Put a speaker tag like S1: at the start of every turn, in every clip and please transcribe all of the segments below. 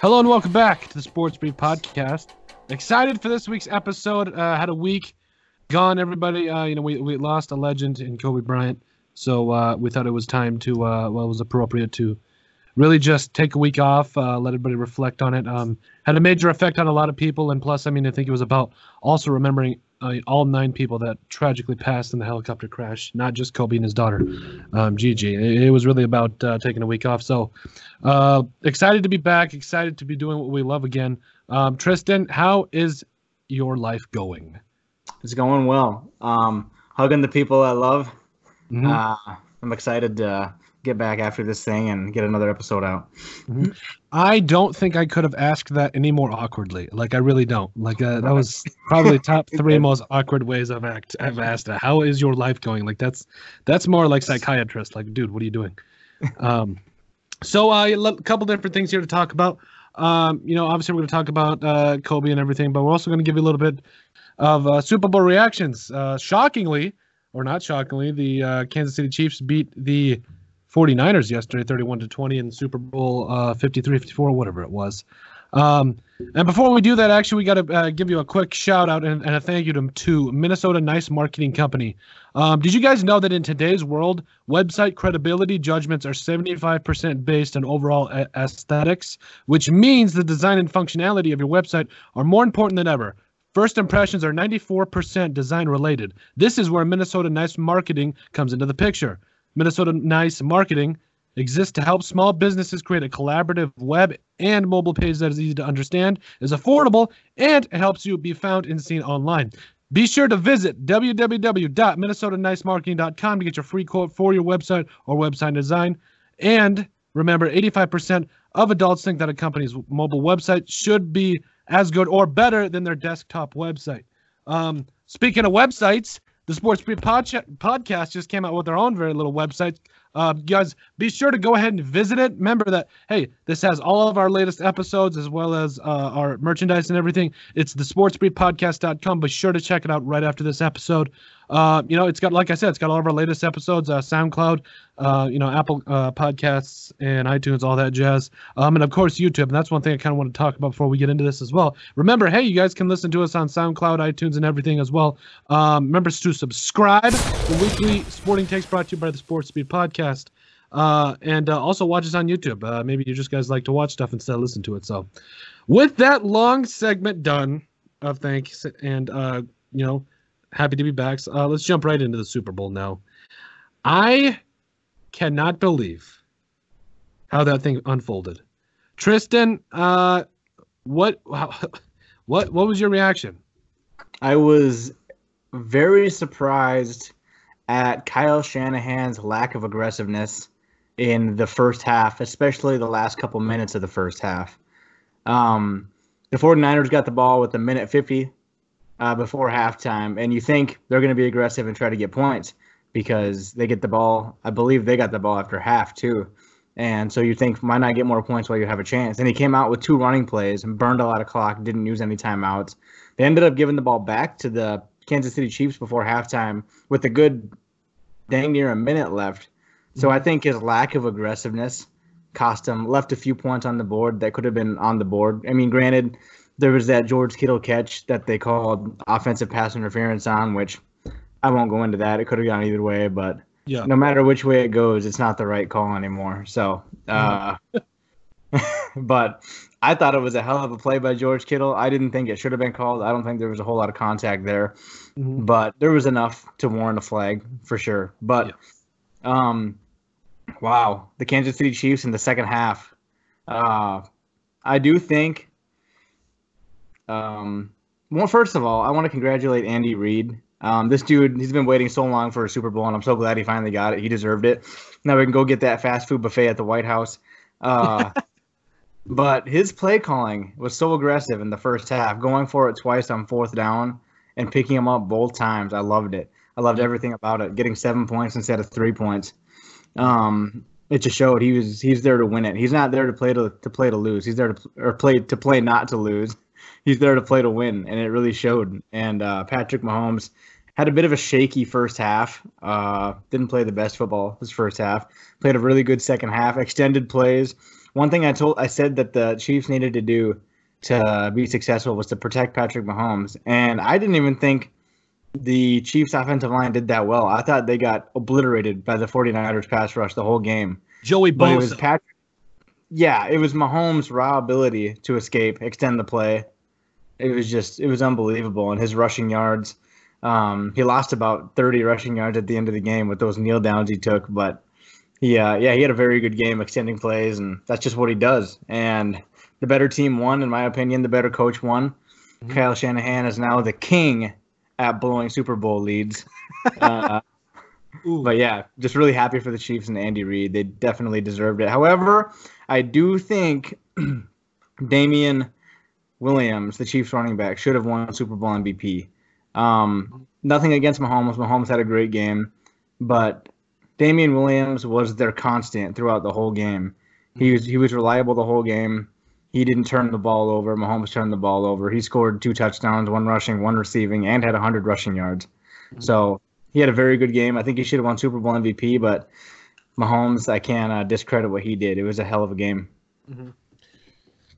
S1: Hello and welcome back to the Sports Brief Podcast. Excited for this week's episode. Uh, had a week gone, everybody. Uh, you know, we, we lost a legend in Kobe Bryant, so uh, we thought it was time to, uh, well, it was appropriate to really just take a week off, uh, let everybody reflect on it. Um, had a major effect on a lot of people, and plus, I mean, I think it was about also remembering uh, all nine people that tragically passed in the helicopter crash, not just Kobe and his daughter, um, Gigi. It, it was really about uh, taking a week off. So uh, excited to be back, excited to be doing what we love again. Um, Tristin, how is your life going?
S2: It's going well. Um, hugging the people I love.
S1: Mhm.
S2: Uh, I'm excited to get back after this thing and get another episode out.
S1: I don't think I could have asked that any more awkwardly. Like I really don't. Like uh, that was probably top three most awkward ways I've act I've asked. It. How is your life going? Like that's that's more like psychiatrist. Like, dude, what are you doing? Um, so uh, a couple different things here to talk about. Um, you know, obviously we're going to talk about uh, Kobe and everything, but we're also going to give you a little bit of uh, Super Bowl reactions. Uh, shockingly, or not shockingly, the uh, Kansas City Chiefs beat the 49ers yesterday 31 to 20 in Super Bowl uh 53 54 whatever it was. Um and before we do that actually we got to uh, give you a quick shout out and, and a thank you to, to Minnesota Nice Marketing Company. Um did you guys know that in today's world website credibility judgments are 75% based on overall a- aesthetics, which means the design and functionality of your website are more important than ever. First impressions are 94% design related. This is where Minnesota Nice Marketing comes into the picture. Minnesota Nice Marketing exists to help small businesses create a collaborative web and mobile page that is easy to understand, is affordable, and helps you be found and seen online. Be sure to visit www.minnesotanicemarketing.com to get your free quote for your website or website design. And remember, 85% of adults think that a company's mobile website should be as good or better than their desktop website. Um, speaking of websites, the Sports Brief Podcha- podcast just came out with their own very little website. Uh, guys, be sure to go ahead and visit it. Remember that, hey, this has all of our latest episodes as well as uh, our merchandise and everything. It's the sportsbriefpodcast.com. Be sure to check it out right after this episode. Uh, you know, it's got, like I said, it's got all of our latest episodes, uh, SoundCloud, uh, you know, Apple uh, Podcasts and iTunes, all that jazz. Um, and of course, YouTube. And that's one thing I kind of want to talk about before we get into this as well. Remember, hey, you guys can listen to us on SoundCloud, iTunes, and everything as well. Um, remember to subscribe. The weekly sporting takes brought to you by the Sports Speed Podcast. Uh, and uh, also watch us on YouTube. Uh, maybe you just guys like to watch stuff instead of listen to it. So, with that long segment done of thanks and uh, you know, happy to be back. Uh, let's jump right into the Super Bowl now. I cannot believe how that thing unfolded. Tristin, uh, what, what, what was your reaction?
S2: I was very surprised at Kyle Shanahan's lack of aggressiveness in the first half, especially the last couple minutes of the first half. Um, the 49ers got the ball with a minute 50 uh, before halftime, and you think they're going to be aggressive and try to get points because they get the ball. I believe they got the ball after half, too. And so you think, might not get more points while you have a chance? And he came out with two running plays and burned a lot of clock, didn't use any timeouts. They ended up giving the ball back to the Kansas City Chiefs before halftime with a good dang near a minute left. So I think his lack of aggressiveness cost him, left a few points on the board that could have been on the board. I mean, granted, there was that George Kittle catch that they called offensive pass interference on, which I won't go into that. It could have gone either way, but
S1: Yeah.
S2: no matter which way it goes, it's not the right call anymore. So, uh, but I thought it was a hell of a play by George Kittle. I didn't think it should have been called. I don't think there was a whole lot of contact there,
S1: Mhm.
S2: but there was enough to warrant a flag for sure. But, um, wow, the Kansas City Chiefs in the second half. Uh, I do think. Um, well, first of all, I want to congratulate Andy Reid. Um, this dude, he's been waiting so long for a Super Bowl, and I'm so glad he finally got it. He deserved it. Now we can go get that fast food buffet at the White House. Uh, but his play calling was so aggressive in the first half, going for it twice on fourth down and picking him up both times. I loved it. I loved everything about it. Getting seven points instead of three points. Um, it just showed he was he's there to win it. He's not there to play to to play to lose. He's there to or play to play not to lose. He's there to play to win, and it really showed. And uh, Patrick Mahomes had a bit of a shaky first half. Uh, didn't play the best football his first half. Played a really good second half. Extended plays. one thing I told I said that the Chiefs needed to do to be successful was to protect Patrick Mahomes, and I didn't even think the Chiefs offensive line did that well. I thought they got obliterated by the 49ers pass rush the whole game.
S1: Joey
S2: But it was Patrick. Yeah, it was Mahomes' raw ability to escape, extend the play. It was just, it was unbelievable. And his rushing yards, um, he lost about 30 rushing yards at the end of the game with those kneel downs he took. But yeah, uh, yeah, he had a very good game extending plays, and that's just what he does. And the better team won, in my opinion. The better coach won.
S1: Mhm.
S2: Kyle Shanahan is now the king at blowing Super Bowl leads. uh, but yeah, just really happy for the Chiefs and Andy Reid. They definitely deserved it. However, I do think Damien Williams, the Chiefs running back, should have won Super Bowl MVP. Um, nothing against Mahomes. Mahomes had a great game, but Damien Williams was their constant throughout the whole game. He was he was reliable the whole game. He didn't turn the ball over. Mahomes turned the ball over. He scored two touchdowns, one rushing, one receiving, and had 100 rushing yards. So he had a very good game. I think he should have won Super Bowl MVP, but Mahomes, I can't uh, discredit what he did. It was a hell of a game.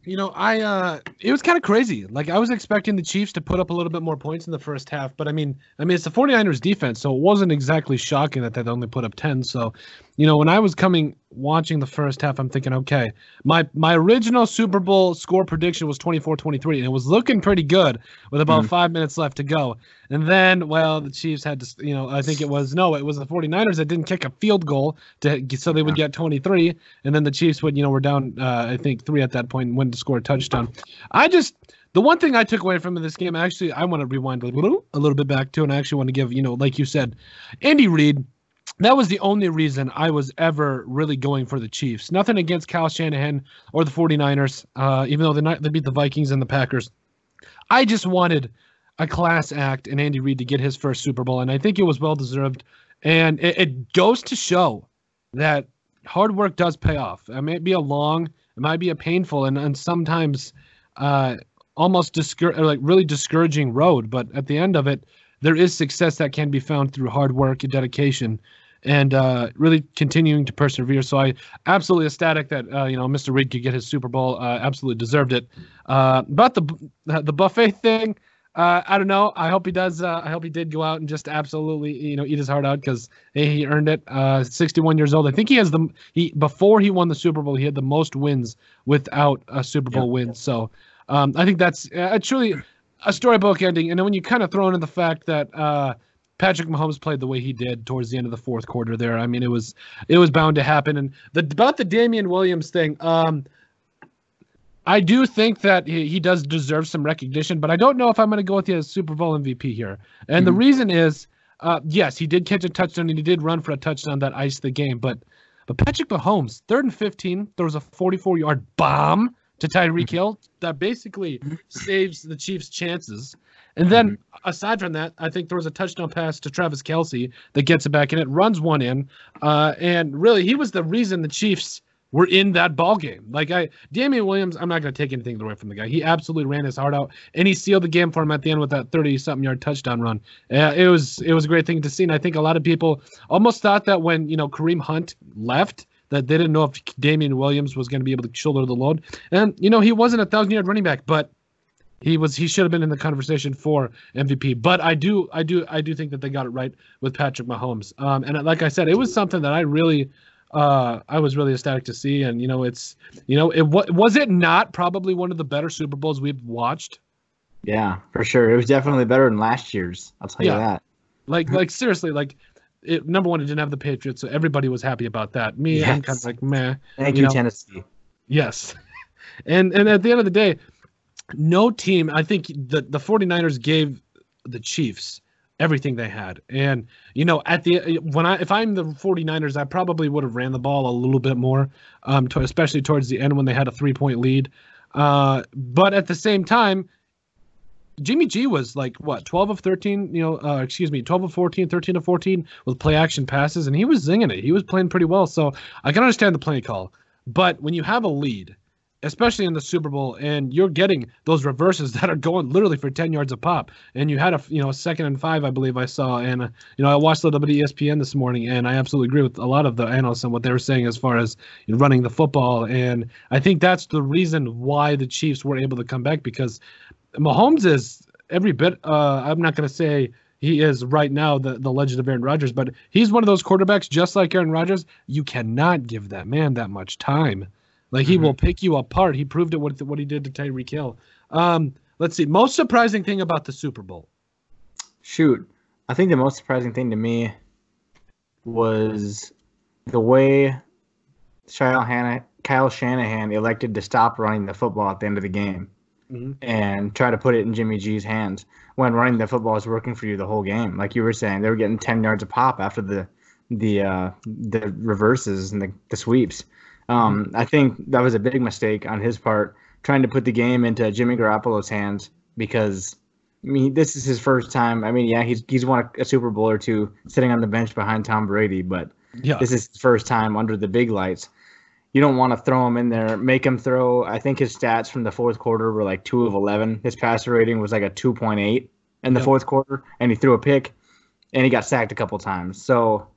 S1: You know, I uh it was kind of crazy. Like I was expecting the Chiefs to put up a little bit more points in the first half, but I mean, I mean it's the 49ers defense, so it wasn't exactly shocking that they only put up 10. So, you know, when I was coming watching the first half, I'm thinking, okay, my my original Super Bowl score prediction was 24-23 and it was looking pretty good with about
S2: Mhm.
S1: 5 minutes left to go. And then, well, the Chiefs had to, you know, I think it was no, it was the 49ers that didn't kick a field goal to so they would get 23 and then the Chiefs would, you know, were down uh, I think 3 at that point and went to score a touchdown. I just the one thing I took away from this game, actually, I want to rewind a little, a little bit back to, and I actually want to give, you know, like you said, Andy Reid. That was the only reason I was ever really going for the Chiefs. Nothing against Kyle Shanahan or the 49ers, uh, even though they, they beat the Vikings and the Packers. I just wanted a class act and Andy Reid to get his first Super Bowl, and I think it was well deserved. And it, it goes to show that hard work does pay off. It might be a long, it might be a painful, and, and sometimes uh, almost discour- like really discouraging road. But at the end of it, there is success that can be found through hard work and dedication, and uh, really continuing to persevere. So I absolutely ecstatic that uh, you know Mr. Reid could get his Super Bowl. Uh, absolutely deserved it. Uh, about the the buffet thing. Uh, I don't know. I hope he does. Uh, I hope he did go out and just absolutely, you know, eat his heart out because hey, he earned it. Uh, 61 years old. I think he has the he before he won the Super Bowl, he had the most wins without a Super Bowl win. So um, I think that's uh, truly a storybook ending. And then when you kind of throw in the fact that uh, Patrick Mahomes played the way he did towards the end of the fourth quarter, there, I mean, it was it was bound to happen. And the about the Damien Williams thing. Um, I do think that he, he does deserve some recognition, but I don't know if I'm going to go with the Super Bowl MVP here. And the
S2: Mhm.
S1: reason is, uh, yes, he did catch a touchdown and he did run for a touchdown that iced the game. But but Patrick Mahomes, third and 15, there was a 44 yard bomb to Tyreek Hill that basically saves the Chiefs' chances. And then aside from that, I think there was a touchdown pass to Travis Kelce that gets it back and it runs one in. Uh, and really, he was the reason the Chiefs were in that ball game. Like I, Damien Williams, I'm not going to take anything away from the guy. He absolutely ran his heart out, and he sealed the game for him at the end with that 30 something yard touchdown run. Uh, it was it was a great thing to see, and I think a lot of people almost thought that when you know Kareem Hunt left. That they didn't know if Damien Williams was going to be able to shoulder the load, and you know he wasn't a thousand yard running back, but he was he should have been in the conversation for MVP. But I do I do I do think that they got it right with Patrick Mahomes. Um, and like I said, it was something that I really uh, I was really ecstatic to see. And you know, it's you know, it was was it not probably one of the better Super Bowls we've watched.
S2: Yeah, for sure. It was definitely better than last year's. I'll tell
S1: Yeah.
S2: you that.
S1: Like like seriously, like it, number one, it didn't have the Patriots, so everybody was happy about that. Me, I'm kind of like meh.
S2: Thank
S1: You
S2: you,
S1: know,
S2: Tennessee.
S1: Yes. And and at the end of the day, no team, I think the the 49ers gave the Chiefs everything they had. And you know, at the when I if I'm the 49ers, I probably would have ran the ball a little bit more um to, especially towards the end when they had a 3-point lead. Uh but at the same time, Jimmy G was like what 12 of 13, you know, uh, excuse me, 12 of 14, 13 of 14 with play action passes, and he was zinging it. He was playing pretty well. So I can understand the play call, but when you have a lead especially in the Super Bowl, and you're getting those reverses that are going literally for 10 yards a pop. And you had a you know a second and five, I believe I saw, and uh, you know I watched a little bit of ESPN this morning, and I absolutely agree with a lot of the analysts and what they were saying as far as you know, running the football. And I think that's the reason why the Chiefs were able to come back because Mahomes is every bit. Uh, I'm not going to say he is right now the, the legend of Aaron Rodgers, but he's one of those quarterbacks just like Aaron Rodgers. You cannot give that man that much time. Like he mm-hmm. will pick you apart. He proved it with what he did to Tyreek Hill. Um, let's see. Most surprising thing about the Super Bowl.
S2: Shoot, I think the most surprising thing to me was the way Kyle, Hanna, Kyle Shanahan elected to stop running the football at the end of the game mm-hmm. and try to put it in Jimmy G's hands when running the football is working for you the whole game. Like you were saying, they were getting ten yards a pop after the the uh, the reverses and the, the sweeps. Um. I think that was a big mistake on his part, trying to put the game into Jimmy Garoppolo's hands because I mean this is his first time. I mean, yeah, he's he's won a, a Super Bowl or two sitting on the bench behind Tom Brady, but yeah. this is his first time under the big lights you don't want to throw him in there, make him throw. I think his stats from the fourth quarter were like two of 11. His passer rating was like a 2.8 in the yep. fourth quarter, and he threw a pick and he got sacked a couple times. So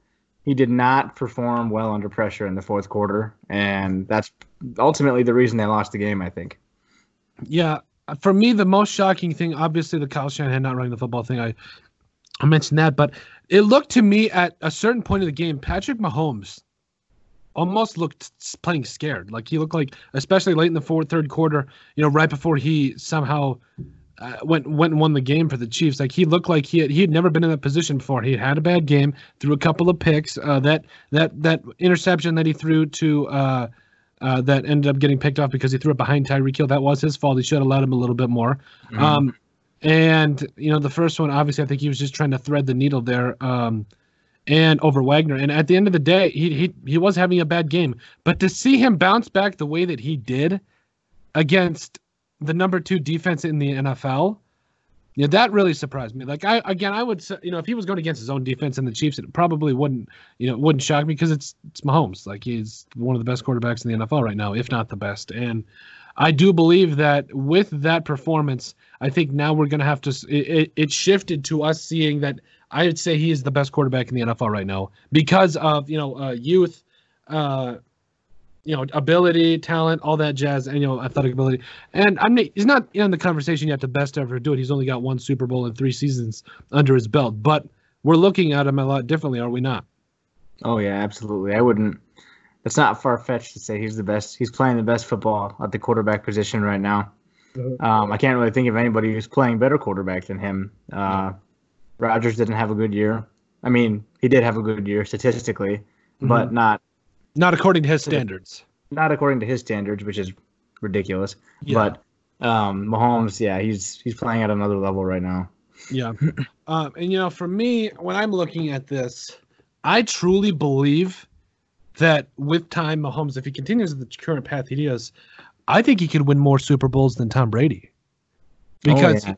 S2: he did not perform well under pressure in the fourth quarter, and that's ultimately the reason they lost the game, I think.
S1: Yeah. For me, the most shocking thing, obviously, the Kyle Shanahan not running the football thing. I, I mentioned that, but it looked to me at a certain point of the game, Patrick Mahomes almost looked playing scared. Like he looked like, especially late in the fourth, third quarter, you know, right before he somehow uh, went went and won the game for the Chiefs. Like he looked like he had he had never been in that position before. He had had a bad game, threw a couple of picks. Uh, that that that interception that he threw to. Uh, uh, that ended up getting picked off because he threw it behind Tyreek Hill. That was his fault. He should have allowed him a little bit more. Mm-hmm. Um, and you know, the first one, obviously, I think he was just trying to thread the needle there. Um, and over Wagner. And at the end of the day, he he he was having a bad game. But to see him bounce back the way that he did against the number two defense in the NFL, yeah, that really surprised me. Like I again, I would say, you know, if he was going against his own defense and the Chiefs, it probably wouldn't, you know, wouldn't shock me because it's it's Mahomes. Like he's one of the best quarterbacks in the NFL right now, if not the best. And I do believe that with that performance, I think now we're going to have to. It, it, shifted to us seeing that I would say he is the best quarterback in the NFL right now because of you know uh, youth, uh, you know ability, talent, all that jazz, and you know athletic ability. And I'm he's not in the conversation yet the best ever to do it. He's only got one Super Bowl and three seasons under his belt, but we're looking at him a lot differently, are we not?
S2: Oh yeah, absolutely. I wouldn't. It's not far fetched to say he's the best. He's playing the best football at the quarterback position right now. Uh-huh. Um, I can't really think of anybody who's playing better quarterback than him. Uh, Rodgers didn't have a good year. I mean, he did have a good year statistically, mm-hmm. but not
S1: not according to his standards.
S2: Not according to his standards, which is ridiculous. Yeah. But um, Mahomes, yeah, he's he's playing at another level right now.
S1: Yeah, um, and you know, for me, when I'm looking at this, I truly believe that with time, Mahomes, if he continues the current path he is, I think he could win more Super Bowls than Tom Brady. Because oh, yeah.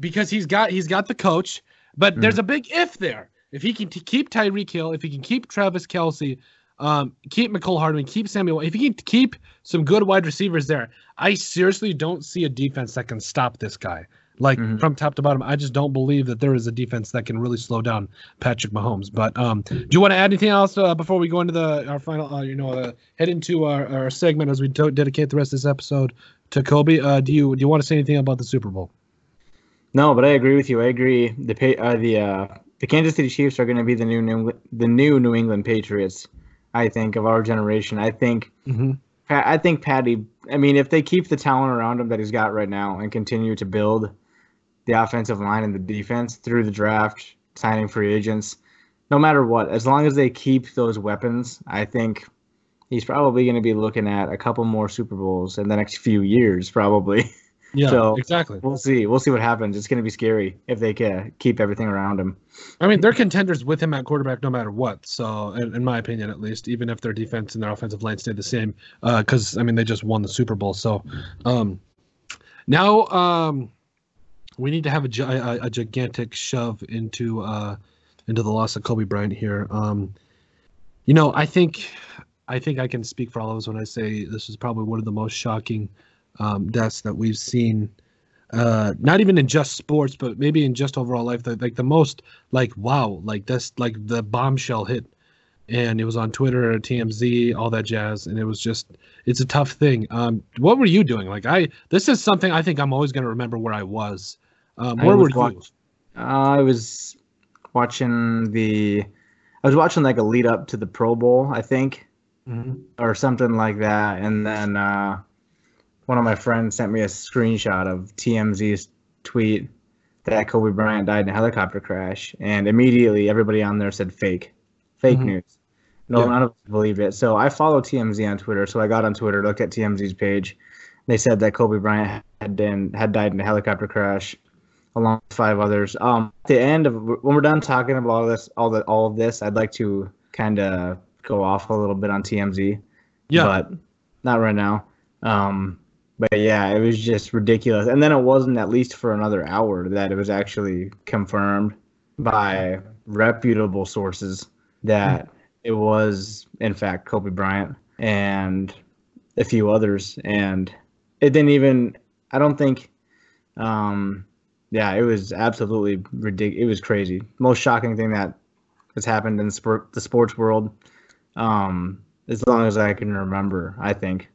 S1: because he's got he's got the coach, but mm. there's a big if there. If he can t- keep Tyreek Hill, if he can keep Travis Kelce, um, keep Mecole Hardman, keep Samuel, if you can keep some good wide receivers there, I seriously don't see a defense that can stop this guy. Like mm-hmm. from top to bottom, I just don't believe that there is a defense that can really slow down Patrick Mahomes. But um, do you want to add anything else uh, before we go into the our final, uh, you know, uh, head into our, our segment as we to- dedicate the rest of this episode to Kobe? Uh, do you do you want to say anything about the Super Bowl?
S2: No, but I agree with you. I agree. The uh, the uh, the Kansas City Chiefs are going to be the new, new the new New England Patriots. I think of our generation. I think mm-hmm. I think Patty. I mean, if they keep the talent around him that he's got right now and continue to build the offensive line and the defense through the draft, signing free agents, no matter what, as long as they keep those weapons, I think he's probably going to be looking at a couple more Super Bowls in the next few years, probably.
S1: Yeah, so exactly.
S2: We'll see. We'll see what happens. It's going to be scary if they can keep everything around him.
S1: I mean, they're contenders with him at quarterback no matter what. So, in, in my opinion, at least, even if their defense and their offensive line stay the same, because uh, I mean, they just won the Super Bowl. So, um, now um, we need to have a, a, a gigantic shove into uh, into the loss of Kobe Bryant here. Um, you know, I think I think I can speak for all of us when I say this is probably one of the most shocking um, deaths that we've seen. Uh, not even in just sports, but maybe in just overall life. The, like the most, like wow, like that's like the bombshell hit, and it was on Twitter, TMZ, all that jazz, and it was just, it's a tough thing. Um, what were you doing? Like I, this is something I think I'm always gonna remember where I was. Um,
S2: I
S1: where were
S2: was
S1: you?
S2: watch- Uh, I was watching the, I was watching like a lead up to the Pro Bowl, I think,
S1: Mhm.
S2: or something like that, and then uh, one of my friends sent me a screenshot of TMZ's tweet that Kobe Bryant died in a helicopter crash, and immediately everybody on there said fake, fake
S1: Mhm.
S2: news. No,
S1: Yeah.
S2: none of us believed it. So I follow TMZ on Twitter. So I got on Twitter, looked at TMZ's page. They said that Kobe Bryant had been, had died in a helicopter crash, along with five others. Um, at the end of when we're done talking about all this, all the all of this, I'd like to kind of go off a little bit on TMZ
S1: Yeah.
S2: but not right now. Um, but yeah, it was just ridiculous. And then it wasn't at least for another hour that it was actually confirmed by reputable sources that it was in fact Kobe Bryant and a few others. And it didn't even. I don't think. Um, yeah, it was absolutely ridiculous. It was crazy. Most shocking thing that has happened in the sports world um, as long as I can remember. I think.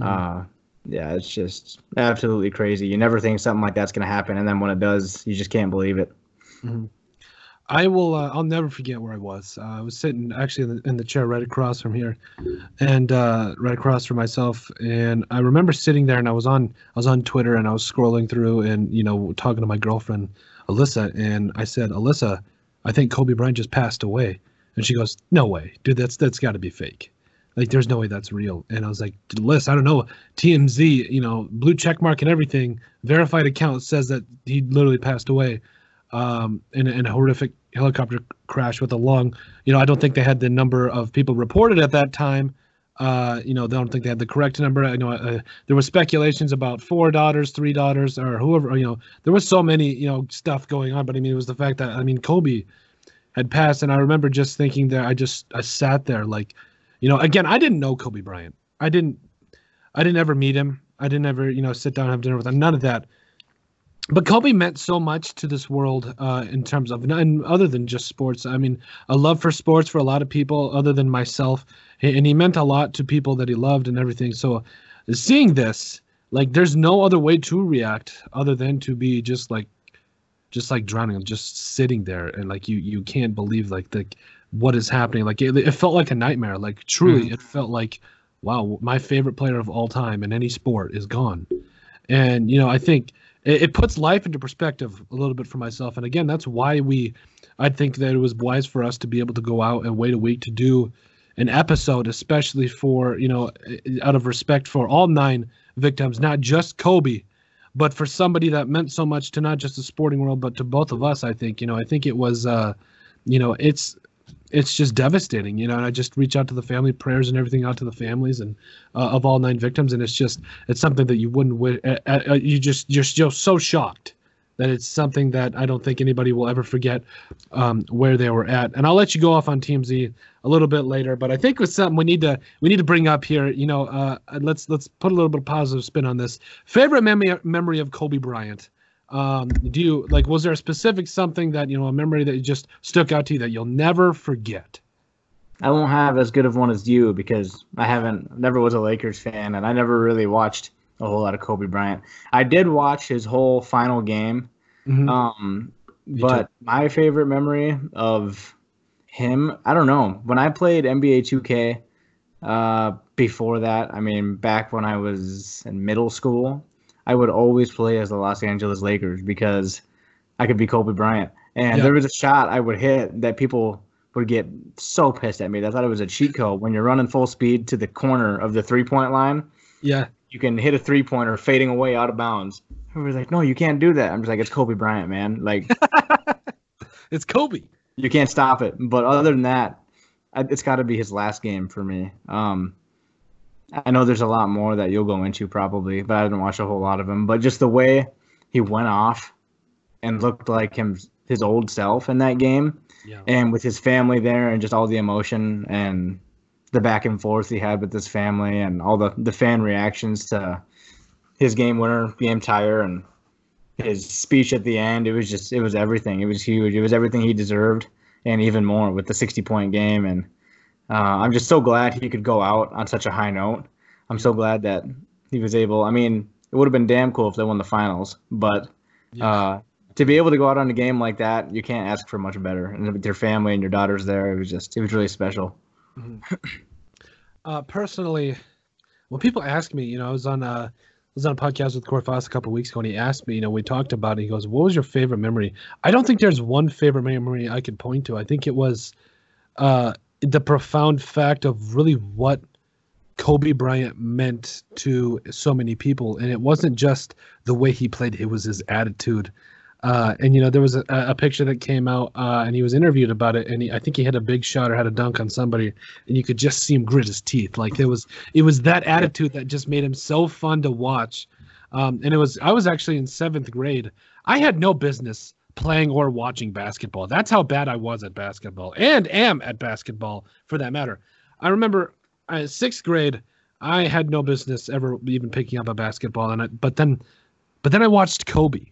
S2: Uh, yeah, it's just absolutely crazy. You never think something like that's gonna happen, and then when it does, you just can't believe it.
S1: I will. Uh, I'll never forget where I was. Uh, I was sitting actually in the, in the chair right across from here, and uh, right across from myself. And I remember sitting there, and I was on. I was on Twitter, and I was scrolling through, and you know, talking to my girlfriend, Alyssa, and I said, Alyssa, I think Kobe Bryant just passed away, and she goes, No way, dude. That's that's got to be fake. Like, there's no way that's real. And I was like, list I don't know. TMZ, you know, blue check mark and everything, verified account says that he literally passed away um, in, a- in a horrific helicopter crash with a lung. You know, I don't think they had the number of people reported at that time. Uh, you know, they don't think they had the correct number. I know uh, there was speculations about four daughters, three daughters, or whoever. You know, there was so many you know stuff going on. But I mean, it was the fact that I mean, Kobe had passed, and I remember just thinking that I just I sat there like, you know, again, I didn't know Kobe Bryant. I didn't, I didn't ever meet him. I didn't ever you know sit down and have dinner with him. None of that but Kobe meant so much to this world uh, in terms of, and other than just sports. I mean, a love for sports for a lot of people, other than myself, and he meant a lot to people that he loved and everything. So, seeing this, like, there's no other way to react other than to be just like, just like drowning, just sitting there, and like you, you can't believe like the what is happening. Like it, it felt like a nightmare. Like truly, it felt like, wow, my favorite player of all time in any sport is gone. And you know, I think it, it puts life into perspective a little bit for myself. And again, that's why we, I think that it was wise for us to be able to go out and wait a week to do an episode, especially for you know, out of respect for all nine victims, not just Kobe, but for somebody that meant so much to not just the sporting world, but to both of us. I think you know, I think it was, uh, you know, it's it's just devastating, you know. And I just reach out to the family, prayers and everything out to the families and uh, of all nine victims, and it's just it's something that you wouldn't wi- uh, uh, you just you're still so shocked that it's something that I don't think anybody will ever forget um, where they were at. And I'll let you go off on TMZ a little bit later, but I think it's something we need to we need to bring up here. You know, uh, let's let's put a little bit of positive spin on this. Favorite memory memory of Kobe Bryant. Um, do you like? Was there a specific something that you know a memory that just stuck out to you that you'll never forget?
S2: I won't have as good of one as you because I haven't never was a Lakers fan and I never really watched a whole lot of Kobe Bryant. I did watch his whole final game.
S1: Mhm.
S2: Um, but my favorite memory of him, I don't know. When I played NBA 2K, uh, before that, I mean, back when I was in middle school, I would always play as the Los Angeles Lakers because I could be Kobe Bryant. And
S1: Yeah.
S2: there was a shot I would hit that people would get so pissed at me. I thought it was a cheat code. When you're running full speed to the corner of the three point line,
S1: yeah,
S2: you can hit a three pointer fading away out of bounds. Everybody's like, no, you can't do that. I'm just like, it's Kobe Bryant, man. Like,
S1: it's Kobe.
S2: you can't stop it. But other than that, it's got to be his last game for me. Um, I know there's a lot more that you'll go into probably, but I didn't watch a whole lot of him. But just the way he went off and looked like him, his old self in that game,
S1: Yeah.
S2: and with his family there, and just all the emotion and the back and forth he had with his family and all the the fan reactions to his game winner, game tire, and his speech at the end. It was just it was everything. It was huge. It was everything he deserved, and even more with the 60 point game. And uh, I'm just so glad he could go out on such a high note. I'm so glad that he was able. I mean, it would have been damn cool if they won the finals, but uh, to be able to go out on a game like that, you can't ask for much better. And with your family and your daughters there, it was just it was really special.
S1: Mm-hmm. uh, personally, when people ask me, you know, I was on a I was on a podcast with Corey Foss a couple weeks ago, and he asked me, you know, we talked about it. He goes, "What was your favorite memory?" I don't think there's one favorite memory I could point to. I think it was uh, the profound fact of really what Kobe Bryant meant to so many people, and it wasn't just the way he played; it was his attitude. Uh, and you know, there was a, a picture that came out, uh, and he was interviewed about it, and he, I think he had a big shot or had a dunk on somebody, and you could just see him grit his teeth. Like it was, it was that attitude that just made him so fun to watch. Um, and it was, I was actually in seventh grade. I had no business playing or watching basketball. That's how bad I was at basketball, and am at basketball for that matter. I remember uh, sixth grade, I had no business ever even picking up a basketball, and I, but then, but then I watched Kobe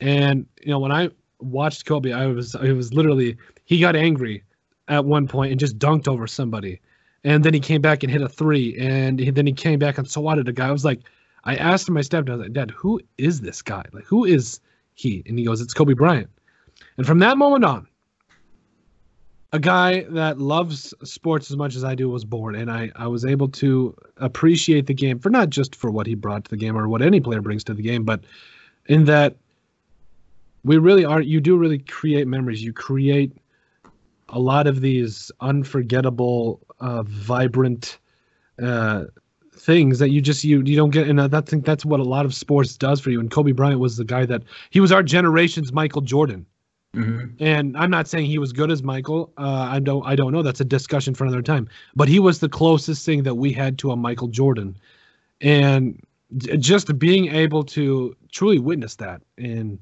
S1: and you know, when I watched Kobe, I was it was literally he got angry at one point and just dunked over somebody, and then he came back and hit a three, and he, then he came back and swatted a guy. I was like, I asked my stepdad, I was like, Dad, who is this guy? Like, who is he? And he goes, It's Kobe Bryant. And from that moment on, a guy that loves sports as much as I do was born, and I, I was able to appreciate the game for not just for what he brought to the game or what any player brings to the game, but in that we really are you do really create memories you create a lot of these unforgettable uh, vibrant uh, things that you just you you don't get and i think that's what a lot of sports does for you and kobe bryant was the guy that he was our generation's michael jordan mm-hmm. and i'm not saying he was good as michael uh, i don't i don't know that's a discussion for another time but he was the closest thing that we had to a michael jordan and just being able to truly witness that and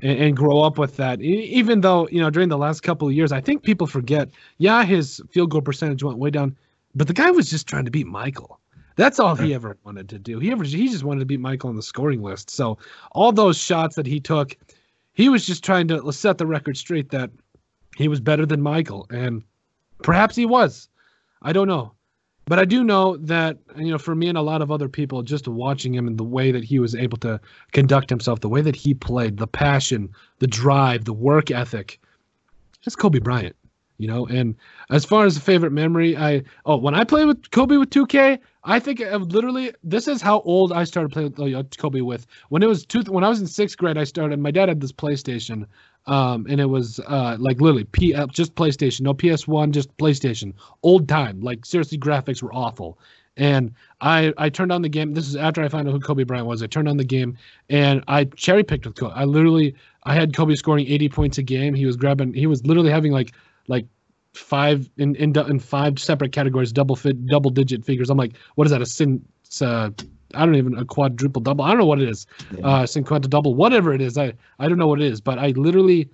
S1: and, and, grow up with that. Even though you know during the last couple of years, I think people forget. Yeah, his field goal percentage went way down, but the guy was just trying to beat Michael. That's all he ever wanted to do. He ever he just wanted to beat Michael on the scoring list. So all those shots that he took, he was just trying to set the record straight that he was better than Michael, and perhaps he was. I don't know. But I do know that you know, for me and a lot of other people, just watching him and the way that he was able to conduct himself, the way that he played, the passion, the drive, the work ethic, that's Kobe Bryant. You know, and as far as a favorite memory, I oh when I played with Kobe with 2K, I think I literally this is how old I started playing with uh, Kobe with when it was two when I was in sixth grade. I started. My dad had this PlayStation, um, and it was uh, like literally P uh, just PlayStation, no PS1, just PlayStation, old time. Like seriously, graphics were awful. And I I turned on the game. This is after I found out who Kobe Bryant was. I turned on the game and I cherry picked with Kobe. I literally I had Kobe scoring 80 points a game. He was grabbing. He was literally having like like five in in, in five separate categories, double fit, double digit figures. I'm like, what is that? A sin? Uh, I don't even a quadruple double. I don't know what it is. Yeah. Uh, cinquanta double, whatever it is. I I don't know what it is, but I literally.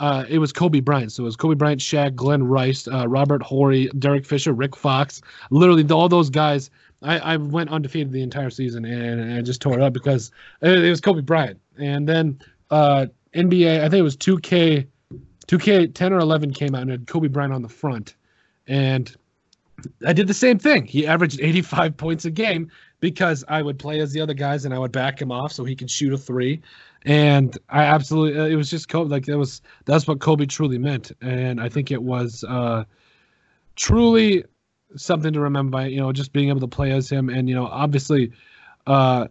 S1: Uh, it was Kobe Bryant. So it was Kobe Bryant, Shaq, Glen Rice, uh, Robert Horry, Derek Fisher, Rick Fox. Literally, all those guys. I, I went undefeated the entire season and, and I just tore it up because it, it was Kobe Bryant. And then uh, NBA, I think it was 2K, 2K 10 or 11 came out and had Kobe Bryant on the front. And I did the same thing. He averaged 85 points a game because I would play as the other guys and I would back him off so he could shoot a three. And I absolutely, uh, it was just Kobe. Like that was that's what Kobe truly meant, and I think it was uh, truly something to remember. By you know, just being able to play as him, and you know, obviously, uh,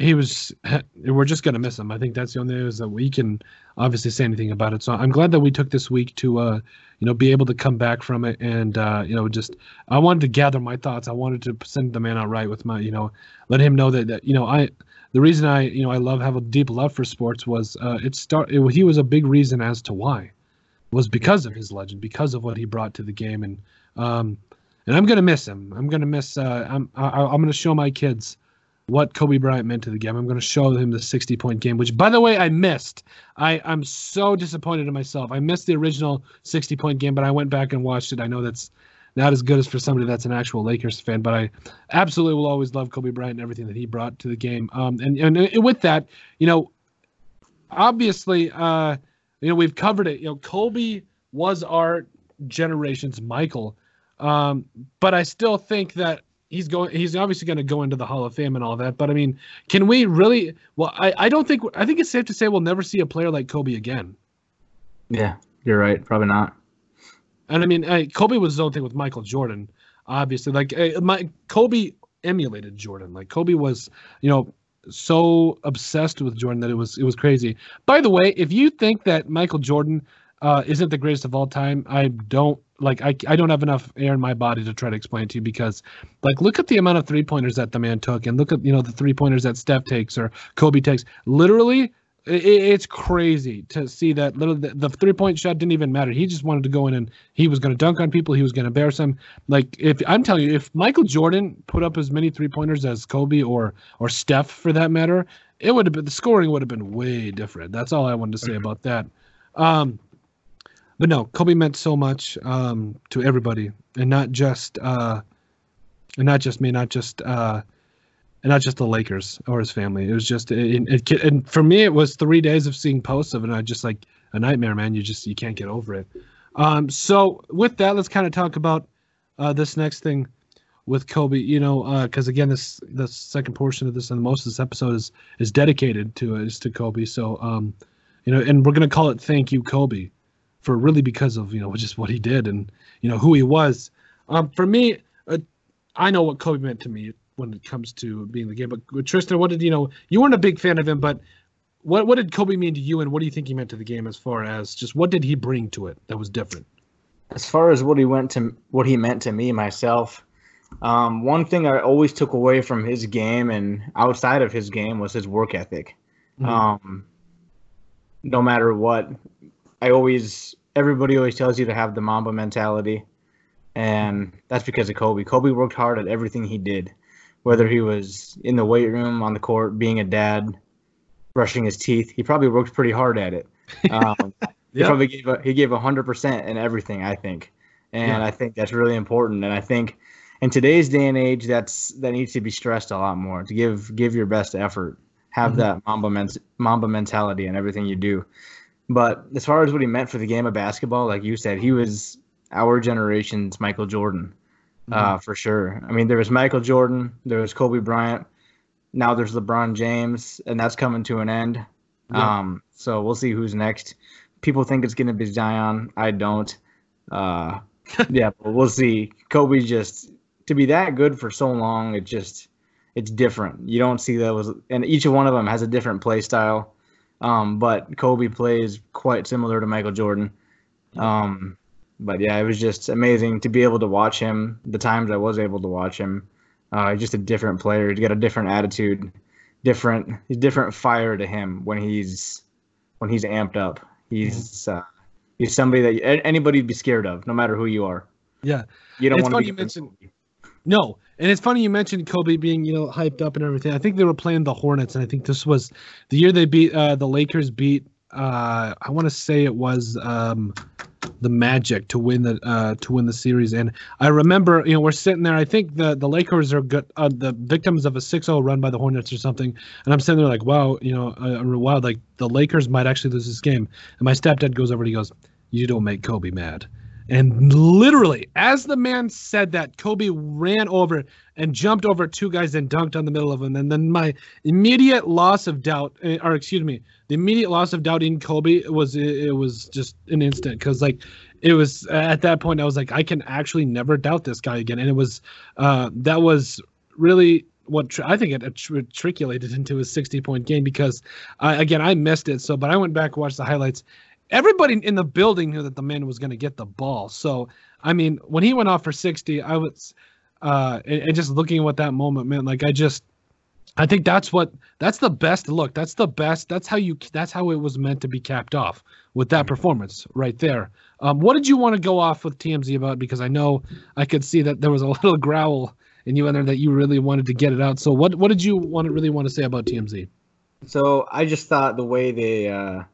S1: he was. We're just gonna miss him. I think that's the only thing is that we can obviously say anything about it. So I'm glad that we took this week to uh, you know, be able to come back from it and uh, you know, just I wanted to gather my thoughts. I wanted to send the man out right with my, you know, let him know that that you know I the reason I you know I love have a deep love for sports was uh, it start it, he was a big reason as to why was because of his legend because of what he brought to the game and um and I'm gonna miss him. I'm gonna miss. Uh, I'm I, I'm gonna show my kids what Kobe Bryant meant to the game. I'm going to show him the 60 point game, which, by the way, I missed. I, I'm so disappointed in myself. I missed the original 60 point game, but I went back and watched it. I know that's not as good as for somebody that's an actual Lakers fan. But I absolutely will always love Kobe Bryant and everything that he brought to the game. Um, and and with that, you know, obviously, uh, you know, we've covered it. You know, Kobe was our generation's Michael. Um, but I still think that he's going he's obviously going to go into the hall of fame and all that but i mean can we really well I, I don't think i think it's safe to say we'll never see a player like kobe again.
S2: Yeah you're right probably not.
S1: And i mean I, kobe was his own thing with michael jordan obviously like my kobe emulated jordan like kobe was you know so obsessed with jordan that it was it was crazy. By the way if you think that michael jordan uh, isn't the greatest of all time i don't like I, I don't have enough air in my body to try to explain to you because like look at the amount of three pointers that the man took and look at you know the three pointers that Steph takes or Kobe takes. Literally it, it's crazy to see that little the, the three point shot didn't even matter. He just wanted to go in and he was going to dunk on people. He was going to embarrass them. Like if I'm telling you if Michael Jordan put up as many three pointers as Kobe or or Steph for that matter it would have been the scoring would have been way different. That's all I wanted to say about that. Um but no, Kobe meant so much um, to everybody, and not just uh, and not just me, not just uh, and not just the Lakers or his family. It was just it, it, and for me, it was three days of seeing posts of it. And I just like a nightmare, man. You just you can't get over it. Um, so with that, let's kind of talk about uh, this next thing with Kobe. You know, because uh, again, this the second portion of this and most of this episode is is dedicated to is to Kobe. So um, you know, and we're gonna call it "Thank You, Kobe." For really because of you know just what he did and you know who he was. Um, for me, uh, I know what Kobe meant to me when it comes to being the game. But Tristin, what did you know? You weren't a big fan of him, but what what did Kobe mean to you, and what do you think he meant to the game as far as just what did he bring to it that was different?
S2: As far as what he went to, what he meant to me myself, um, one thing I always took away from his game and outside of his game was his work ethic. Mm-hmm. Um, no matter what, I always everybody always tells you to have the Mamba mentality, and that's because of Kobe. Kobe worked hard at everything he did, whether he was in the weight room, on the court, being a dad, brushing his teeth. He probably worked pretty hard at it. Um. He probably gave a, he gave hundred percent in everything. I think, and yeah. I think that's really important. And I think in today's day and age, that's that needs to be stressed a lot more. To give give your best effort, have mm-hmm. that Mamba men- Mamba mentality in everything you do. But as far as what he meant for the game of basketball, like you said, he was our generation's Michael Jordan, uh, mm-hmm. uh, for sure. I mean, there was Michael Jordan, there was Kobe Bryant, now there's LeBron James, and that's coming to an end. Yeah. Um, so we'll see who's next. People think it's going to be Zion. I don't. Uh, yeah, but we'll see. Kobe just to be that good for so long, it just it's different. You don't see those, and each one of them has a different play style. Um, but Kobe plays quite similar to Michael Jordan. Um, but yeah, it was just amazing to be able to watch him. The times I was able to watch him, uh, just a different player. He's got a different attitude, different, he's different fire to him when he's when he's amped up. He's uh, he's somebody that anybody'd be scared of, no matter who you are.
S1: Yeah,
S2: you don't want to be.
S1: You mentioned, no, and it's funny you mentioned Kobe being, you know, hyped up and everything. I think they were playing the Hornets, and I think this was the year they beat uh, the Lakers. Beat uh, I want to say it was um, the Magic to win the uh, to win the series. And I remember, you know, we're sitting there. I think the the Lakers are good, uh, the victims of a 6-0 run by the Hornets or something. And I'm sitting there like, wow, you know, uh, wow, like the Lakers might actually lose this game. And my stepdad goes over and he goes, "You don't make Kobe mad." And literally, as the man said that, Kobe ran over and jumped over two guys and dunked on the middle of them. And then my immediate loss of doubt, eh, or excuse me, the immediate loss of doubt in Kobe was it was just an instant because like it was at that point I was like I can actually never doubt this guy again. And it was uh, that was really what tr- I think it matriculated into a 60 point game because uh, again I missed it. So, but I went back and watched the highlights everybody in the building knew that the man was going to get the ball. So, I mean, when he went off for 60, I was, uh, and, and, just looking at what that moment meant, like I just, I think that's what, that's the best look. That's the best. That's how you, that's how it was meant to be capped off with that performance right there. Um, what did you want to go off with TMZ about? Because I know I could see that there was a little growl in you in there that you really wanted to get it out. So what, what did you want to really want to say about TMZ?
S2: So I just thought the way they, uh,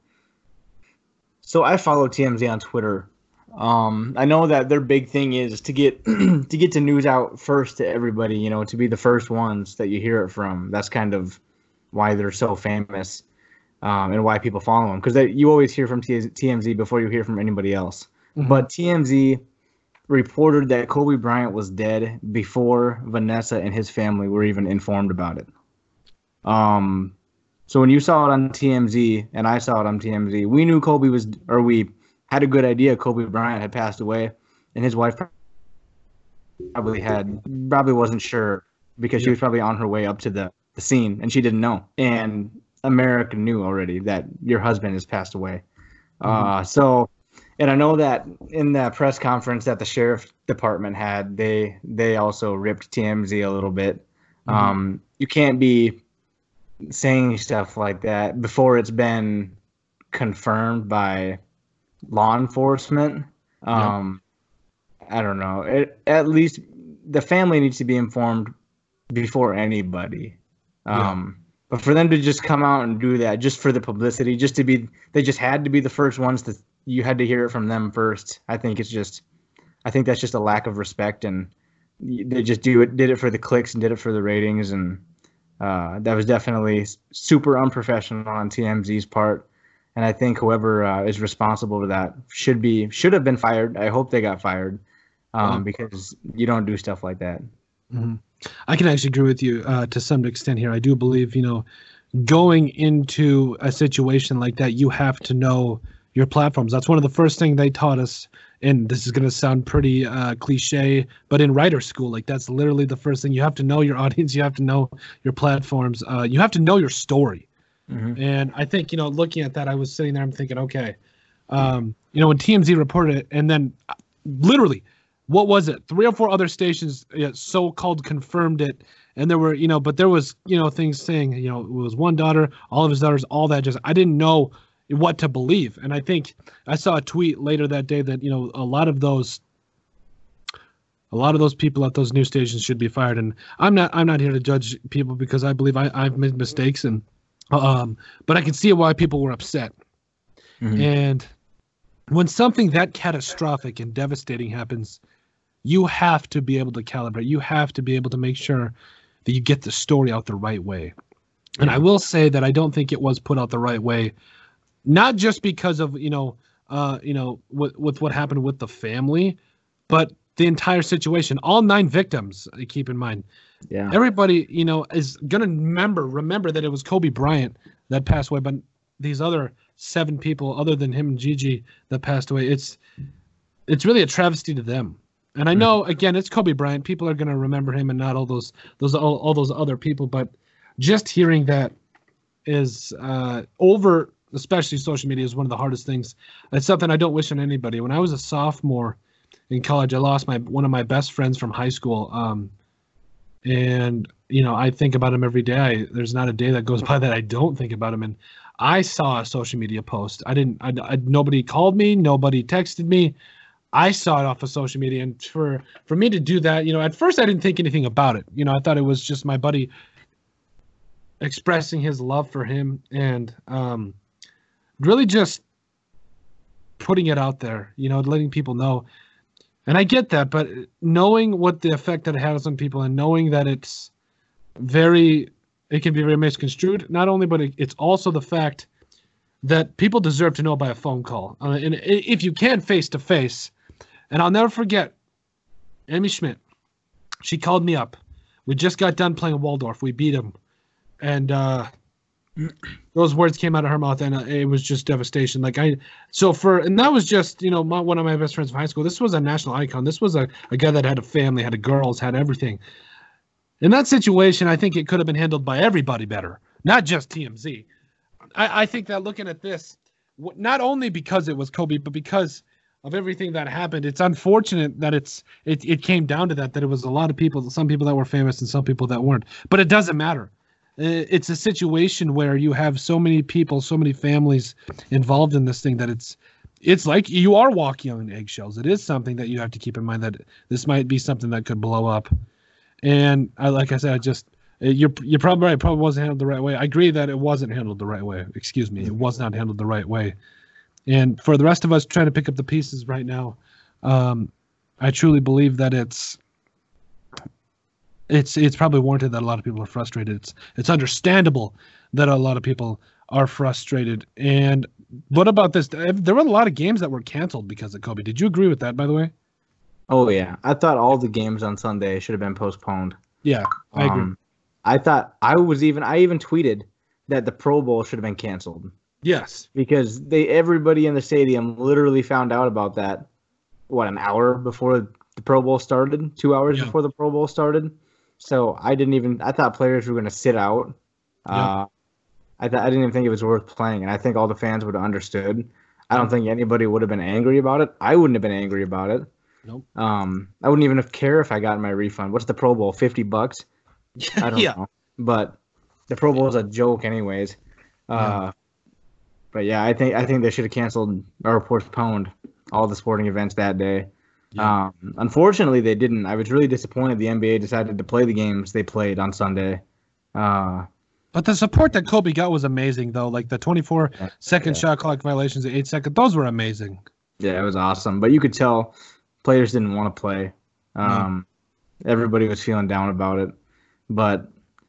S2: so I follow TMZ on Twitter, Um, I know that their big thing is to get to get the news out first to everybody. You know, to be the first ones that you hear it from. That's kind of why they're so famous, um, and why people follow them. Because you always hear from TMZ before you hear from anybody else. Mm-hmm. But TMZ reported that Kobe Bryant was dead before Vanessa and his family were even informed about it. Um, so when you saw it on TMZ and I saw it on TMZ, we knew Kobe was, or we had a good idea Kobe Bryant had passed away, and his wife probably had probably wasn't sure because she was probably on her way up to the, the scene and she didn't know. And America knew already that your husband has passed away. Mm-hmm. Uh, so, and I know that in that press conference that the sheriff department had, they they also ripped TMZ a little bit. Mm-hmm. Um, you can't be saying stuff like that before it's been confirmed by law enforcement. Um, yeah. I don't know. It, at least the family needs to be informed before anybody. Um, yeah. But for them to just come out and do that just for the publicity, just to be, they just had to be the first ones to, you had to hear it from them first. I think it's just, I think that's just a lack of respect and they just do it, did it for the clicks and did it for the ratings. And uh, that was definitely super unprofessional on TMZ's part and I think whoever uh, is responsible for that should be should have been fired. I hope they got fired um, because you don't do stuff like that.
S1: Mm-hmm. I can actually agree with you uh, to some extent here. I do believe you know going into a situation like that, you have to know your platforms. That's one of the first things they taught us. And this is going to sound pretty uh, cliche, but in writer school, like that's literally the first thing you have to know your audience. You have to know your platforms. Uh, you have to know your story Mm-hmm. And I think, you know, looking at that, I was sitting there, I'm thinking, okay, um, you know, when TMZ reported it, and then uh, literally, what was it? Three or four other stations uh, so called confirmed it. And there were, you know, but there was, you know, things saying, you know, it was one daughter, all of his daughters, all that. Just, I didn't know what to believe. And I think I saw a tweet later that day that, you know, a lot of those a lot of those people at those news stations should be fired and i'm not i'm not here to judge people because i believe I, i've made mistakes and um, but I can see why people were upset. Mm-hmm. And when something that catastrophic and devastating happens, you have to be able to calibrate. You have to be able to make sure that you get the story out the right way. And I will say that I don't think it was put out the right way, not just because of you know, uh, you know, with with what happened with the family, but the entire situation. All nine victims. Keep in mind, yeah. Everybody, you know, is gonna remember remember that it was Kobe Bryant that passed away, but these other seven people, other than him and Gigi, that passed away, it's it's really a travesty to them. And I mm-hmm. know again, it's Kobe Bryant. People are gonna remember him and not all those those all, all those other people. But just hearing that is uh, over, especially social media, is one of the hardest things. It's something I don't wish on anybody. When I was a sophomore in college, I lost my one of my best friends from high school. Um, and you know i think about him every day I, there's not a day that goes by that i don't think about him and i saw a social media post i didn't I, I, nobody called me nobody texted me i saw it off of social media and for for me to do that you know at first i didn't think anything about it you know i thought it was just my buddy expressing his love for him and um really just putting it out there you know letting people know and I get that, but knowing what the effect that it has on people and knowing that it's very, it can be very misconstrued, not only, but it, it's also the fact that people deserve to know by a phone call. Uh, and if you can face to face, and I'll never forget Amy Schmidt. She called me up. We just got done playing Waldorf. We beat him. And uh, those words came out of her mouth and uh, it was just devastation. Like i so for and that was just you know my, one of my best friends from high school. This was a national icon. This was a, a guy that had a family had a girls had everything. In that situation i think it could have been handled by everybody better not just tmz i, I think that looking at this not only because it was kobe but because of everything that happened it's unfortunate that it's it, it came down to that that it was a lot of people some people that were famous and some people that weren't. But it doesn't matter it's a situation where you have so many people, so many families involved in this thing that it's it's like you are walking on eggshells. It is something that you have to keep in mind that this might be something that could blow up. And I, like I said, I just you're you're probably right. It probably wasn't handled the right way. I agree that it wasn't handled the right way. Excuse me, it was not handled the right way. And for the rest of us trying to pick up the pieces right now, um, I truly believe that it's it's it's probably warranted that a lot of people are frustrated. It's it's understandable that a lot of people are frustrated. And what about this? There were a lot of games that were canceled because of Kobe. Did you agree with that, by the way?
S2: Oh yeah, I thought all the games on Sunday should have been postponed.
S1: Yeah, I agree.
S2: Um, I thought I was even I even tweeted that the Pro Bowl should have been canceled
S1: yes.
S2: because they everybody in the stadium literally found out about that what an hour before the Pro Bowl started, two hours
S1: Yeah.
S2: before the Pro Bowl started. So I didn't even I thought players were going to sit out. Uh, I thought I didn't even think it was worth playing, and I think all the fans would have understood. I don't think anybody would have been angry about it. I wouldn't have been angry about it.
S1: Nope.
S2: Um, I wouldn't even have care if I got my refund. What's the Pro Bowl? Fifty bucks. I don't
S1: Yeah.
S2: know. But the Pro Bowl is a joke, anyways. Uh, But yeah, I think I think they should have canceled or postponed all the sporting events that day.
S1: Yeah.
S2: Um, unfortunately, they didn't. I was really disappointed the NBA decided to play the games they played on Sunday. Uh,
S1: But the support that Kobe got was amazing, though. Like the 24
S2: Yeah.
S1: second
S2: Yeah.
S1: shot clock violations, the eight second, those were amazing.
S2: yeah, it was awesome. But you could tell players didn't want to play. Um, Everybody was feeling down about it. But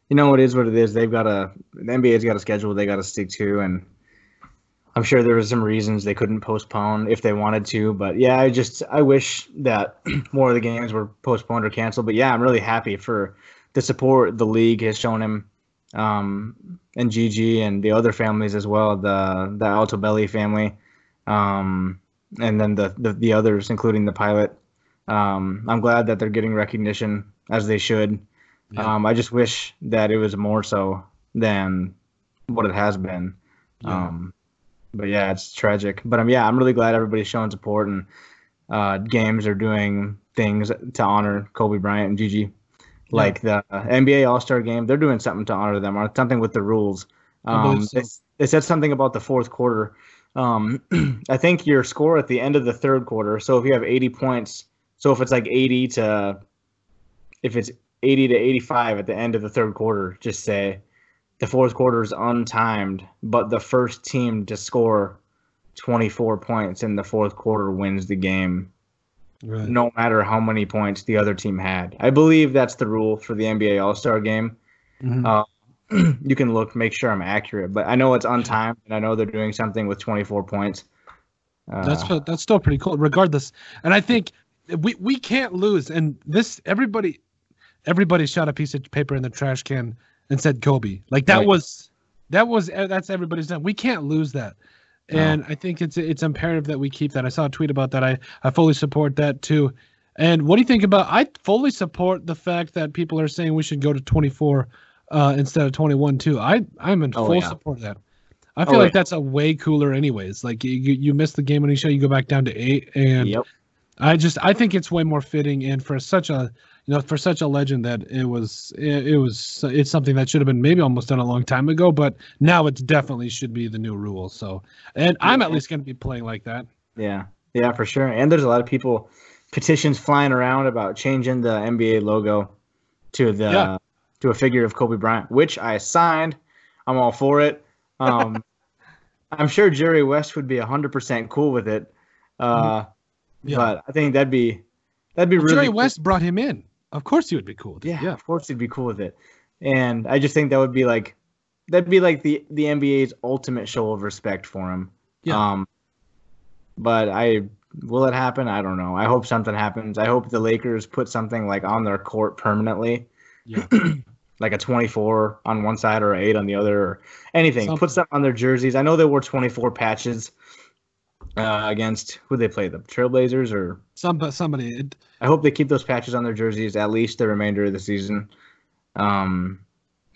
S2: you know, it is what it is. They've got a the NBA's got a schedule they got to stick to, and I'm sure there was some reasons they couldn't postpone if they wanted to. But yeah, I just I wish that more of the games were postponed or canceled. But yeah, I'm really happy for the support the league has shown him, um, and Gigi and the other families as well, the the Altobelli family, um, and then the, the the others, including the pilot. Um, I'm glad that they're getting recognition as they should.
S1: Yeah.
S2: Um, I just wish that it was more so than what it has been.
S1: Yeah.
S2: Um, but yeah, it's tragic. But um, yeah, I'm really glad everybody's showing support and uh, games are doing things to honor Kobe Bryant and Gigi. Like the uh, NBA All Star Game, they're doing something to honor them or something with the rules. Um,
S1: so.
S2: they, they said something about the fourth quarter. Um, I think your score at the end of the third quarter. So if you have 80 points, so if it's like 80 to, if it's 80 to 85 at the end of the third quarter, just say the fourth quarter is untimed, but the first team to score 24 points in the fourth quarter wins the game,
S1: Right.
S2: no matter how many points the other team had. I believe that's the rule for the NBA All Star game.
S1: Mhm.
S2: Uh, you can look, make sure I'm accurate, but I know it's untimed, and I know they're doing something with 24 points. Uh,
S1: that's still- that's still pretty cool, regardless. And I think we we can't lose. And this everybody everybody shot a piece of paper in the trash can and said Kobe. Like that
S2: Right.
S1: was that was that's everybody's done. We can't lose that.
S2: No.
S1: And I think it's it's imperative that we keep that. I saw a tweet about that. I I fully support that too. And what do you think about? I fully support the fact that people are saying we should go to 24 uh, instead of 21 too. I I'm in
S2: Oh,
S1: full
S2: yeah.
S1: support of that. I feel
S2: Oh,
S1: like
S2: yeah.
S1: that's a way cooler, anyways. Like you, you you miss the game winning show, you go back down to eight, and
S2: Yep.
S1: I just I think it's way more fitting, and for such a you know for such a legend that it was it, it was it's something that should have been maybe almost done a long time ago, but now it definitely should be the new rule. So, and I'm at least going to be playing like that.
S2: Yeah, yeah, for sure. And there's a lot of people petitions flying around about changing the NBA logo to the
S1: Yeah.
S2: to a figure of Kobe Bryant, which I signed. I'm all for it. Um, I'm sure Jerry West would be 100% cool with it. Uh,
S1: Mm-hmm. Yeah.
S2: But I think that'd be that'd be
S1: Well,
S2: really
S1: Jerry
S2: cool.
S1: West brought him in. Of course, he would be cool. With it.
S2: Yeah,
S1: yeah,
S2: of course he'd be cool with it. And I just think that would be like that'd be like the the NBA's ultimate show of respect for him.
S1: Yeah.
S2: Um but I will it happen? I don't know. I hope something happens. I hope the Lakers put something like on their court permanently.
S1: yeah.
S2: Like a 24 on one side or an 8 on the other or anything.
S1: Something.
S2: Put something on their jerseys. I know they wore 24 patches uh, against who they play, the Trailblazers or
S1: Some somebody.
S2: I hope they keep those patches on their jerseys at least the remainder of the season. Um,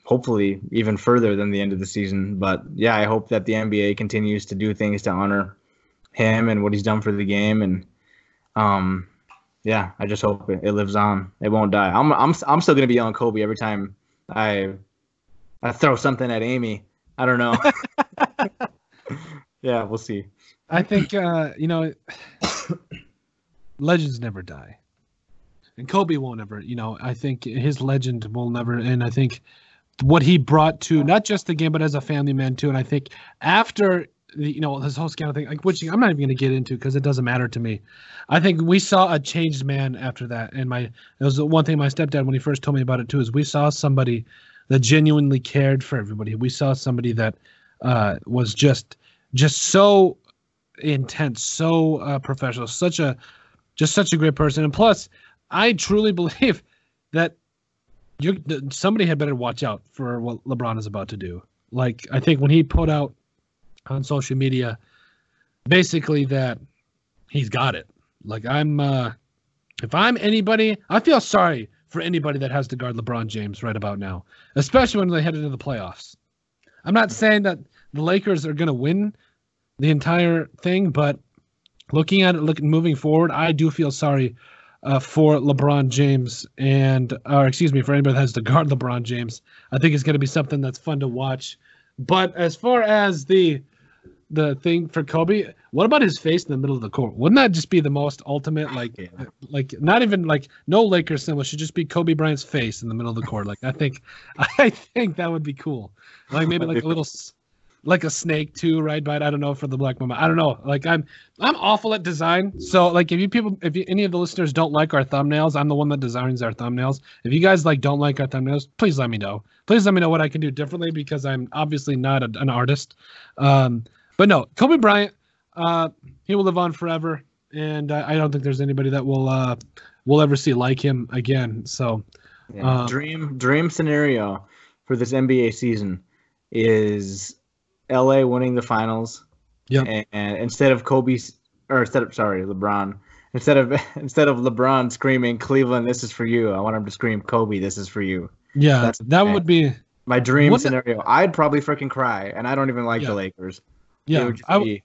S2: hopefully even further than the end of the season. But yeah, I hope that the NBA continues to do things to honor him and what he's done for the game. And um, yeah, I just hope it, it lives on. It won't die. I'm I'm I'm still gonna be on Kobe every time I I throw something at Amy. I don't know. yeah, we'll see.
S1: I think uh, you know, legends never die, and Kobe won't ever. You know, I think his legend will never. And I think what he brought to not just the game, but as a family man too. And I think after you know this whole scandal thing, like which I'm not even going to get into because it doesn't matter to me. I think we saw a changed man after that, and my it was the one thing my stepdad when he first told me about it too is we saw somebody that genuinely cared for everybody. We saw somebody that uh, was just just so intense, so uh, professional, such a just such a great person, and plus, I truly believe that you somebody had better watch out for what LeBron is about to do. Like I think when he put out on social media basically that he's got it. Like I'm uh if I'm anybody, I feel sorry for anybody that has to guard LeBron James right about now, especially when they head into the playoffs. I'm not saying that the Lakers are going to win the entire thing, but looking at it, looking moving forward, I do feel sorry uh, for LeBron James and, or excuse me, for anybody that has to guard LeBron James. I think it's going to be something that's fun to watch. But as far as the the thing for Kobe, what about his face in the middle of the court? Wouldn't that just be the most ultimate, like, yeah. like not even like no Lakers symbol should just be Kobe Bryant's face in the middle of the court. Like, I think, I think that would be cool. Like maybe like a little like a snake too, right? But I don't know for the Black Mamba. I don't know. Like I'm I'm awful at design. So like if you people if you, any of the listeners don't like our thumbnails, I'm the one that designs our thumbnails. If you guys like don't like our thumbnails, please let me know. Please let me know what I can do differently because I'm obviously not a, an artist. Um, but no, Kobe Bryant, uh, he will live on forever, and I, I don't think there's anybody that will uh will ever see like him again. So
S2: yeah. uh, dream dream scenario for this NBA season is LA winning the finals.
S1: Yeah.
S2: And, and, instead of Kobe, or instead of sorry, LeBron, instead of instead of LeBron screaming Cleveland, this is for you. I want him to scream Kobe, this is for you.
S1: Yeah, That's that would be
S2: my dream scenario. I'd probably freaking cry, and I don't even like yeah. the Lakers.
S1: Yeah, it would be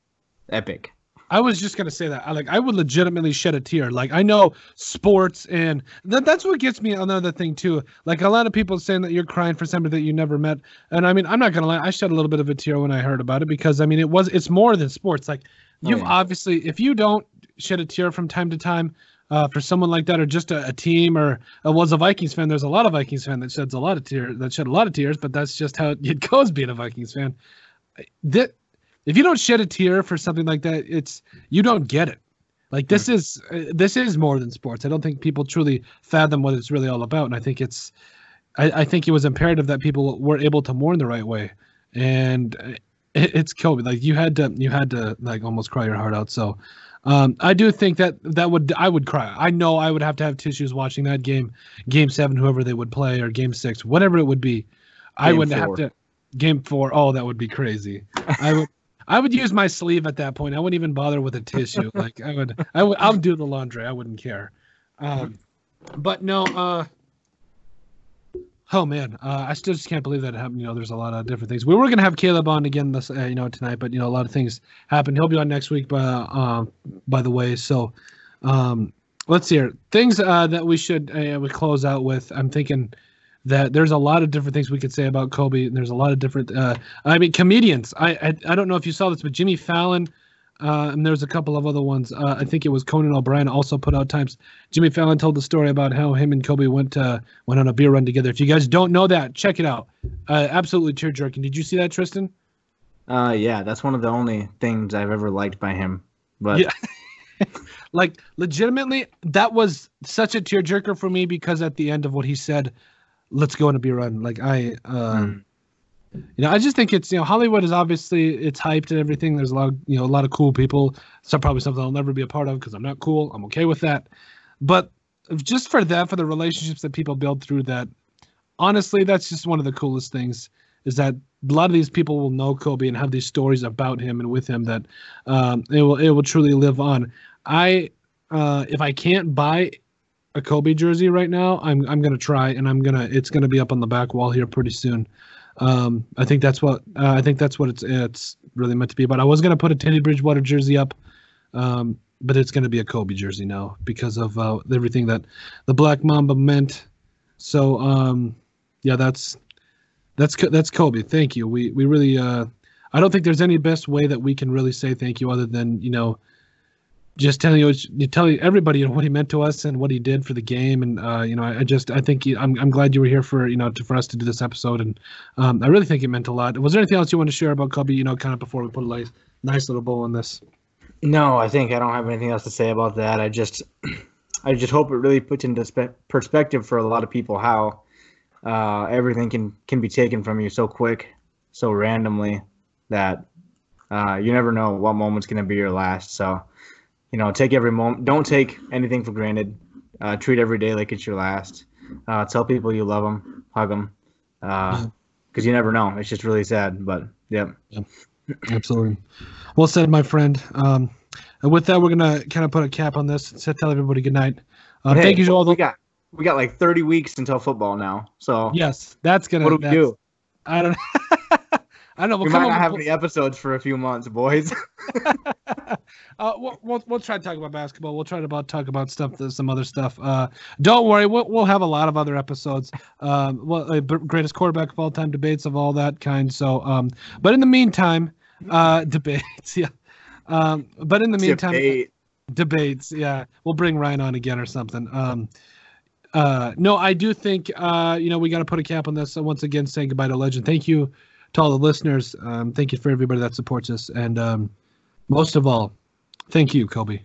S2: epic.
S1: I was just gonna say that. I like I would legitimately shed a tear. Like I know sports and that that's what gets me another thing too. Like a lot of people saying that you're crying for somebody that you never met. And I mean, I'm not gonna lie, I shed a little bit of a tear when I heard about it because I mean it was it's more than sports. Like oh, you've oh, yeah. obviously if you don't shed a tear from time to time, uh, for someone like that, or just a, a team, or uh, was a Vikings fan. There's a lot of Vikings fan that sheds a lot of tears, that shed a lot of tears, but that's just how it goes being a Vikings fan. That if you don't shed a tear for something like that, it's you don't get it. Like this is uh, this is more than sports. I don't think people truly fathom what it's really all about, and I think it's I, I think it was imperative that people were able to mourn the right way, and uh, it, it's Kobe. Like you had to you had to like almost cry your heart out. So um, I do think that that would I would cry. I know I would have to have tissues watching that game, game seven, whoever they would play, or game six, whatever it would be. Game I wouldn't have to game four. Oh, that would be crazy. I would. I would use my sleeve at that point. I wouldn't even bother with a tissue. like I would, I would, I'll do the laundry. I wouldn't care. Um, but no, uh, oh man, uh, I still just can't believe that happened. You know, there's a lot of different things. We were gonna have Caleb on again this, uh, you know, tonight, but you know, a lot of things happened. He'll be on next week, by, uh, by the way. So, um, let's see here. Things uh, that we should uh, we close out with. I'm thinking that there's a lot of different things we could say about Kobe. And there's a lot of different. Uh, I mean, comedians. I, I, I don't know if you saw this, but Jimmy Fallon. Uh, and there's a couple of other ones. Uh, I think it was Conan O'Brien also put out times. Jimmy Fallon told the story about how him and Kobe went uh, went on a beer run together. If you guys don't know that, check it out. Uh, absolutely tear jerking. Did you see that, Tristin?
S2: Uh, yeah, that's one of the only things I've ever liked by him. But yeah.
S1: like legitimately, that was such a tearjerker for me because at the end of what he said, let's go on a beer run. Like I, uh, mm. you know, I just think it's you know Hollywood is obviously it's hyped and everything. There's a lot of you know a lot of cool people. So probably something I'll never be a part of because I'm not cool. I'm okay with that. But just for that, for the relationships that people build through that, honestly, that's just one of the coolest things. Is that a lot of these people will know Kobe and have these stories about him and with him that um, it will it will truly live on. I uh, if I can't buy a Kobe jersey right now, I'm I'm gonna try and I'm gonna it's gonna be up on the back wall here pretty soon. Um, I think that's what uh, I think that's what it's it's really meant to be about. I was gonna put a Teddy Bridgewater jersey up, um, but it's gonna be a Kobe jersey now because of uh, everything that the Black Mamba meant. So um, yeah, that's that's that's Kobe. Thank you. We we really uh, I don't think there's any best way that we can really say thank you other than you know just telling you, you tell everybody you know, what he meant to us and what he did for the game, and uh, you know, I, I, just I think he, I'm I'm glad you were here for you know to, for us to do this episode, and um, I really think it meant a lot. Was there anything else you want to share about Kobe? You know, kind of before we put a nice nice little bowl on this.
S2: No, I think I don't have anything else to say about that. I just, I just hope it really puts into spe- perspective for a lot of people how uh, everything can can be taken from you so quick, so randomly that uh, you never know what moment's going to be your last. So, you know, take every moment. Don't take anything for granted. Uh, treat every day like it's your last. Uh, tell people you love them, hug them, because you never know. It's just really sad, but yep.
S1: Absolutely. Well said, my friend. Um, and with that, we're gonna kind of put a cap on this. So tell everybody good night. Uh,
S2: Hey,
S1: thank you to all
S2: we got we got like 30 weeks until football now. So
S1: Yes, that's gonna.
S2: what do we do?
S1: I don't. I don't know. We'll
S2: we might not have any episodes for a few months, boys.
S1: uh, we'll, we'll we'll try to talk about basketball. We'll try to about talk about stuff, some other stuff. Uh, don't worry, we'll we'll have a lot of other episodes. Um, well, uh, greatest quarterback of all time debates of all that kind. So, um, but in the meantime, uh, debates, yeah. Um, but in the meantime,
S2: Debate.
S1: debates, yeah. We'll bring Ryan on again or something. Um, uh, no, I do think uh, you know we got to put a cap on this. So once again, saying goodbye to Legend. Thank you to all the listeners. Um, thank you for everybody that supports us, and um, most of all, thank you, Kobe.